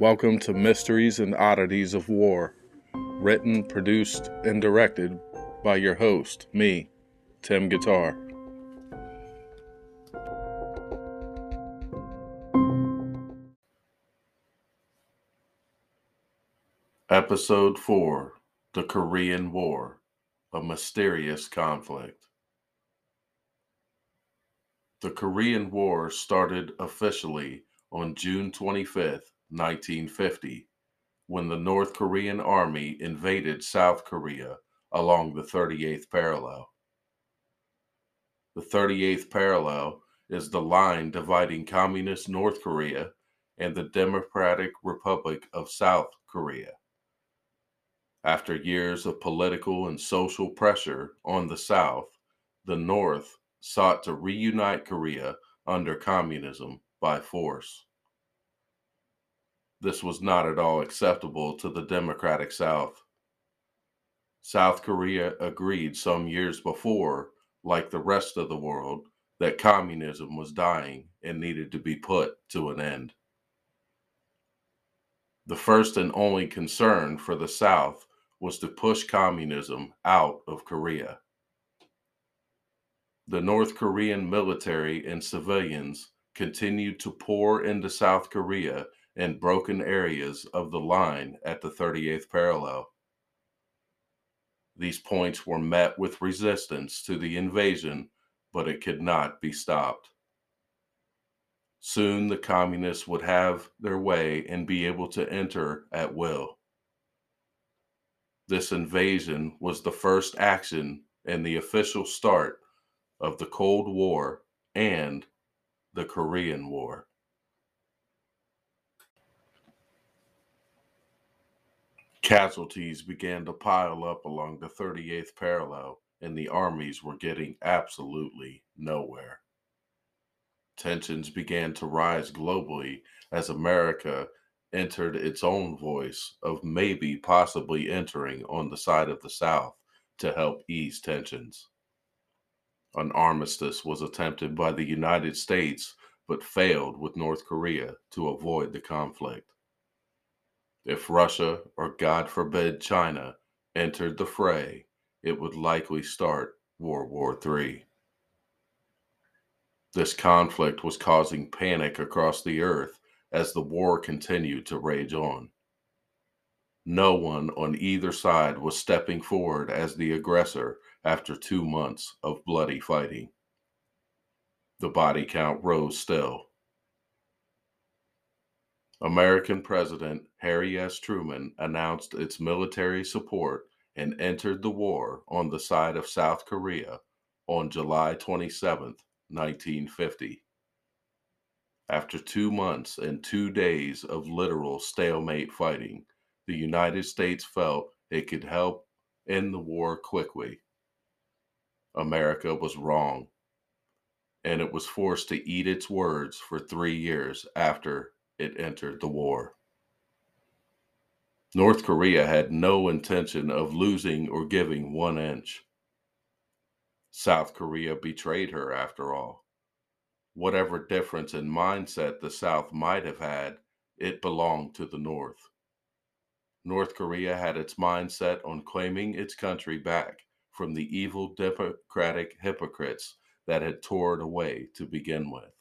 Welcome to Mysteries and Oddities of War, written, produced, and directed by your host, me, Tim Guittar. Episode 4 The Korean War A Mysterious Conflict. The Korean War started officially on June 25th, 1950, when the North Korean army invaded South Korea along the 38th parallel. The 38th parallel is the line dividing Communist North Korea and the Democratic Republic of South Korea. After years of political and social pressure on the South, the North sought to reunite Korea under communism by force. This was not at all acceptable to the democratic South. South Korea agreed some years before, like the rest of the world, that communism was dying and needed to be put to an end. The first and only concern for the South was to push communism out of Korea. The North Korean military and civilians continued to pour into South Korea and broken areas of the line at the 38th parallel. These points were met with resistance to the invasion, but it could not be stopped. Soon the communists would have their way and be able to enter at will. This invasion was the first action and the official start of the Cold War and the Korean War. Casualties began to pile up along the 38th parallel, and the armies were getting absolutely nowhere. Tensions began to rise globally as America entered its own voice of maybe possibly entering on the side of the South to help ease tensions. An armistice was attempted by the United States but failed with North Korea to avoid the conflict. If Russia, or God forbid China, entered the fray, it would likely start World War III. This conflict was causing panic across the earth as the war continued to rage on. No one on either side was stepping forward as the aggressor after two months of bloody fighting. The body count rose still. American President Harry S. Truman announced its military support and entered the war on the side of South Korea on July 27, 1950. After two months and two days of literal stalemate fighting, the United States felt it could help end the war quickly. America was wrong, and it was forced to eat its words for three years after it entered the war. North Korea had no intention of losing or giving one inch. South Korea betrayed her, after all. Whatever difference in mindset the South might have had, it belonged to the North. North Korea had its mindset on claiming its country back from the evil democratic hypocrites that had tore it away to begin with.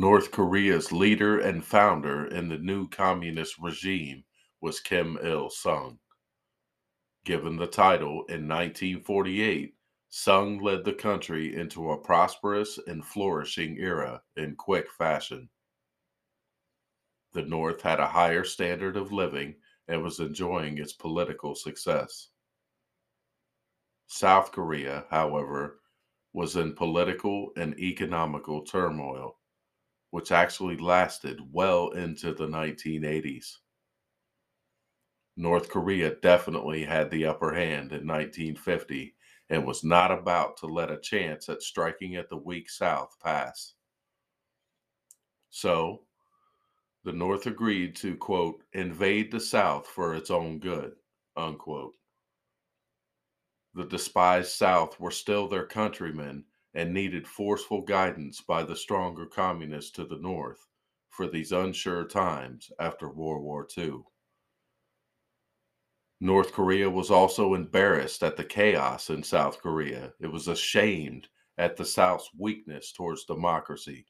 North Korea's leader and founder in the new communist regime was Kim Il sung. Given the title in 1948, Sung led the country into a prosperous and flourishing era in quick fashion. The North had a higher standard of living and was enjoying its political success. South Korea, however, was in political and economical turmoil which actually lasted well into the 1980s. North Korea definitely had the upper hand in 1950 and was not about to let a chance at striking at the weak South pass. So, the North agreed to, quote, invade the South for its own good, unquote. The despised South were still their countrymen and needed forceful guidance by the stronger communists to the north for these unsure times after World War II. North Korea was also embarrassed at the chaos in South Korea. It was ashamed at the South's weakness towards democracy.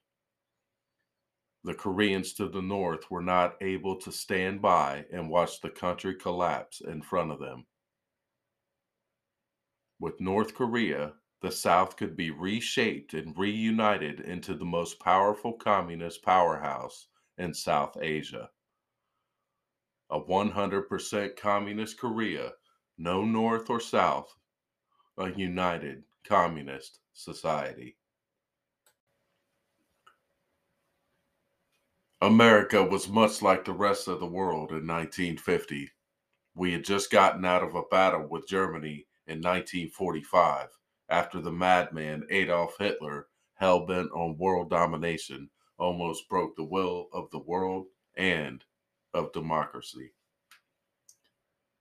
The Koreans to the north were not able to stand by and watch the country collapse in front of them. With North Korea, the South could be reshaped and reunited into the most powerful communist powerhouse in South Asia. A 100% communist Korea, no North or South, a united communist society. America was much like the rest of the world in 1950. We had just gotten out of a battle with Germany in 1945 after the madman Adolf Hitler, hell bent on world domination, almost broke the will of the world and of democracy.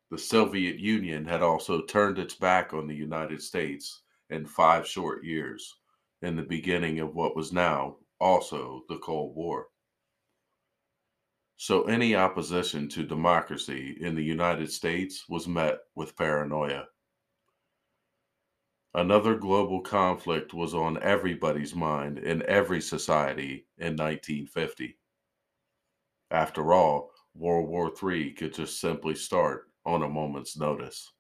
The Soviet Union had also turned its back on the United States in five short years, in the beginning of what was now also the Cold War. So any opposition to democracy in the United States was met with paranoia. Another global conflict was on everybody's mind in every society in 1950. After all, World War III could just simply start on a moment's notice.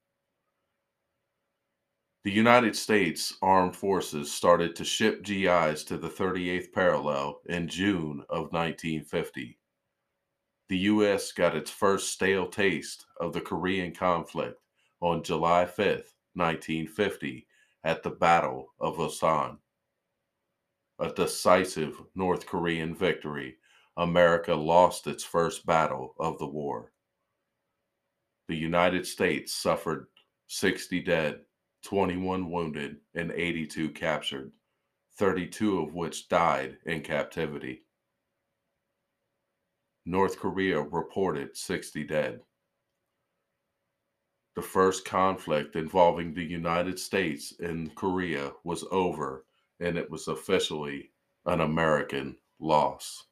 The United States Armed Forces started to ship GIs to the 38th parallel in June of 1950. The U.S. got its first stale taste of the Korean conflict on July 5, 1950, at the Battle of Osan. A decisive North Korean victory, America lost its first battle of the war. The United States suffered 60 dead, 21 wounded, and 82 captured, 32 of which died in captivity. North Korea reported 60 dead the first conflict involving the United States and Korea was over, and it was officially an American loss.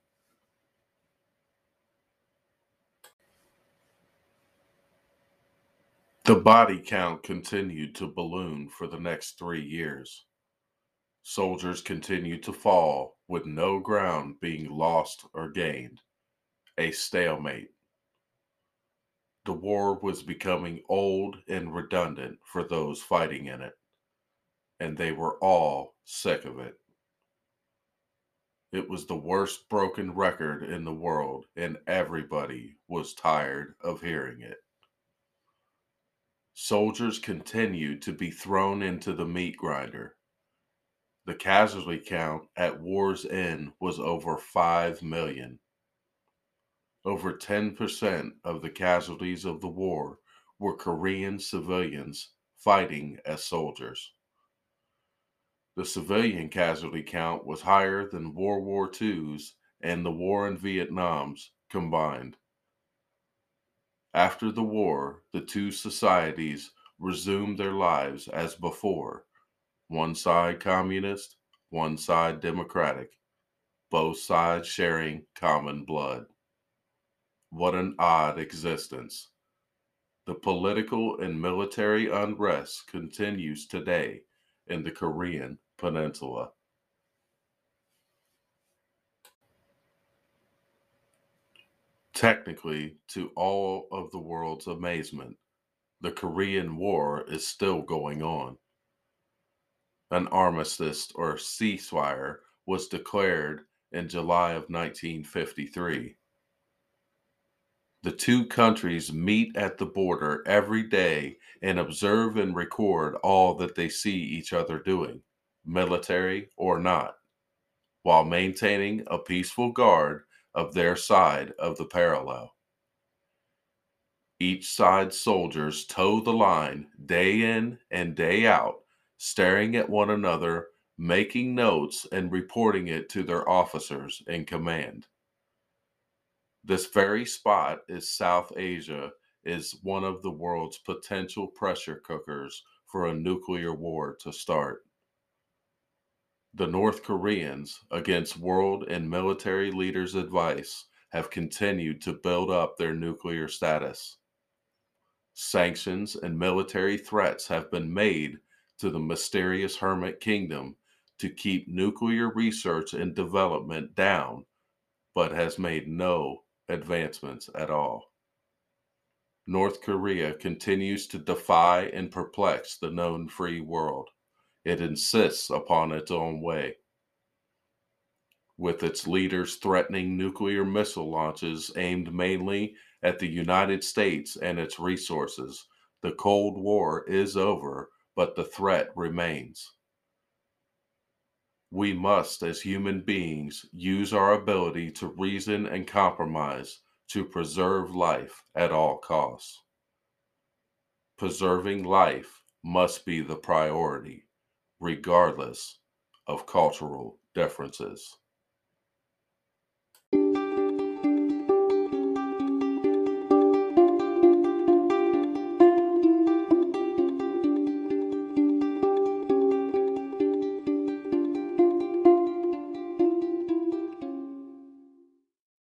The body count continued to balloon for the next three years. Soldiers continued to fall with no ground being lost or gained, a stalemate the war was becoming old and redundant for those fighting in it, and they were all sick of it. It was the worst broken record in the world, and everybody was tired of hearing it. Soldiers continued to be thrown into the meat grinder. The casualty count at war's end was over 5 million. Over 10% of the casualties of the war were Korean civilians fighting as soldiers. The civilian casualty count was higher than World War II's and the war in Vietnam's combined. After the war, the two societies resumed their lives as before one side communist, one side democratic, both sides sharing common blood. What an odd existence. The political and military unrest continues today in the Korean Peninsula. Technically, to all of the world's amazement, the Korean War is still going on. An armistice or ceasefire was declared in July of 1953. The two countries meet at the border every day and observe and record all that they see each other doing, military or not, while maintaining a peaceful guard of their side of the parallel. Each side's soldiers toe the line day in and day out, staring at one another, making notes, and reporting it to their officers in command. This very spot is South Asia is one of the world's potential pressure cookers for a nuclear war to start. The North Koreans, against world and military leaders' advice, have continued to build up their nuclear status. Sanctions and military threats have been made to the mysterious Hermit Kingdom to keep nuclear research and development down, but has made no advancements at all. North Korea continues to defy and perplex the known free world. It insists upon its own way. With its leaders threatening nuclear missile launches aimed mainly at the United States and its resources, the Cold War is over, but the threat remains. We must, as human beings, use our ability to reason and compromise to preserve life at all costs. Preserving life must be the priority regardless of cultural differences.